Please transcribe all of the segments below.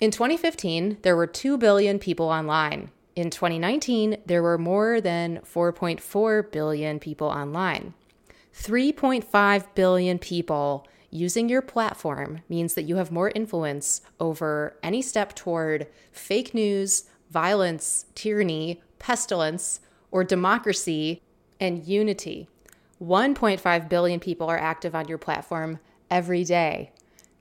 In 2015, there were 2 billion people online. In 2019, there were more than 4.4 billion people online. 3.5 billion people using your platform means that you have more influence over any step toward fake news, violence, tyranny, pestilence, or democracy and unity. 1.5 billion people are active on your platform every day.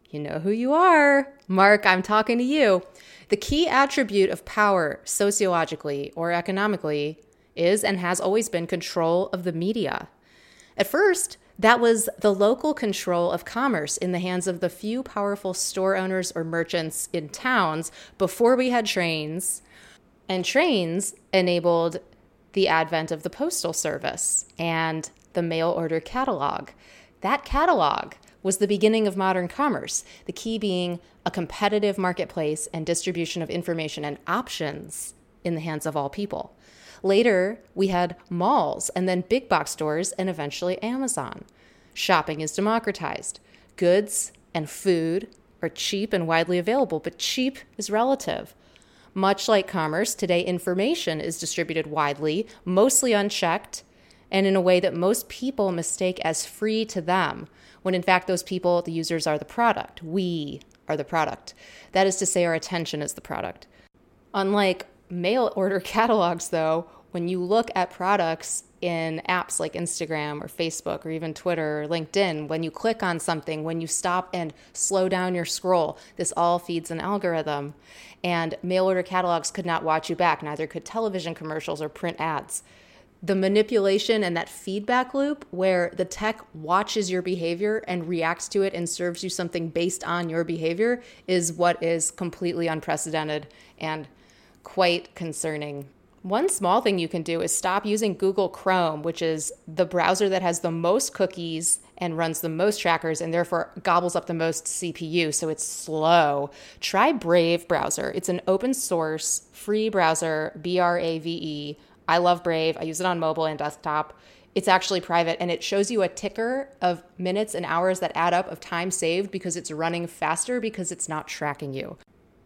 You know who you are. Mark, I'm talking to you. The key attribute of power, sociologically or economically, is and has always been control of the media. At first, that was the local control of commerce in the hands of the few powerful store owners or merchants in towns before we had trains. And trains enabled the advent of the Postal Service and the mail order catalog. That catalog was the beginning of modern commerce, the key being a competitive marketplace and distribution of information and options in the hands of all people. Later, we had malls and then big box stores and eventually Amazon. Shopping is democratized. Goods and food are cheap and widely available, but cheap is relative. Much like commerce, today information is distributed widely, mostly unchecked, and in a way that most people mistake as free to them, when in fact, those people, the users, are the product. We are the product. That is to say, our attention is the product. Unlike mail order catalogs, though, when you look at products in apps like Instagram or Facebook or even Twitter or LinkedIn, when you click on something, when you stop and slow down your scroll, this all feeds an algorithm. And mail order catalogs could not watch you back, neither could television commercials or print ads. The manipulation and that feedback loop where the tech watches your behavior and reacts to it and serves you something based on your behavior is what is completely unprecedented and quite concerning. One small thing you can do is stop using Google Chrome, which is the browser that has the most cookies and runs the most trackers and therefore gobbles up the most CPU, so it's slow. Try Brave browser. It's an open source, free browser, B R A V E. I love Brave. I use it on mobile and desktop. It's actually private and it shows you a ticker of minutes and hours that add up of time saved because it's running faster because it's not tracking you.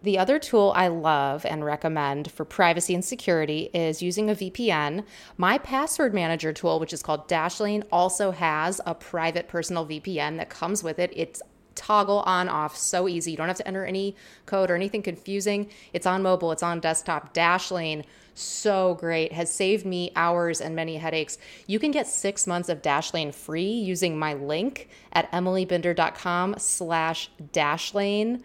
The other tool I love and recommend for privacy and security is using a VPN. My password manager tool, which is called Dashlane, also has a private personal VPN that comes with it. It's toggle on off so easy. You don't have to enter any code or anything confusing. It's on mobile, it's on desktop. Dashlane, so great, has saved me hours and many headaches. You can get six months of Dashlane free using my link at emilybinder.com slash Dashlane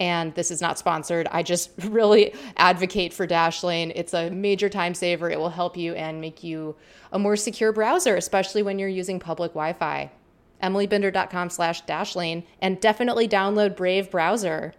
and this is not sponsored. I just really advocate for Dashlane. It's a major time saver. It will help you and make you a more secure browser, especially when you're using public Wi-Fi. EmilyBinder.com slash Dashlane and definitely download Brave browser.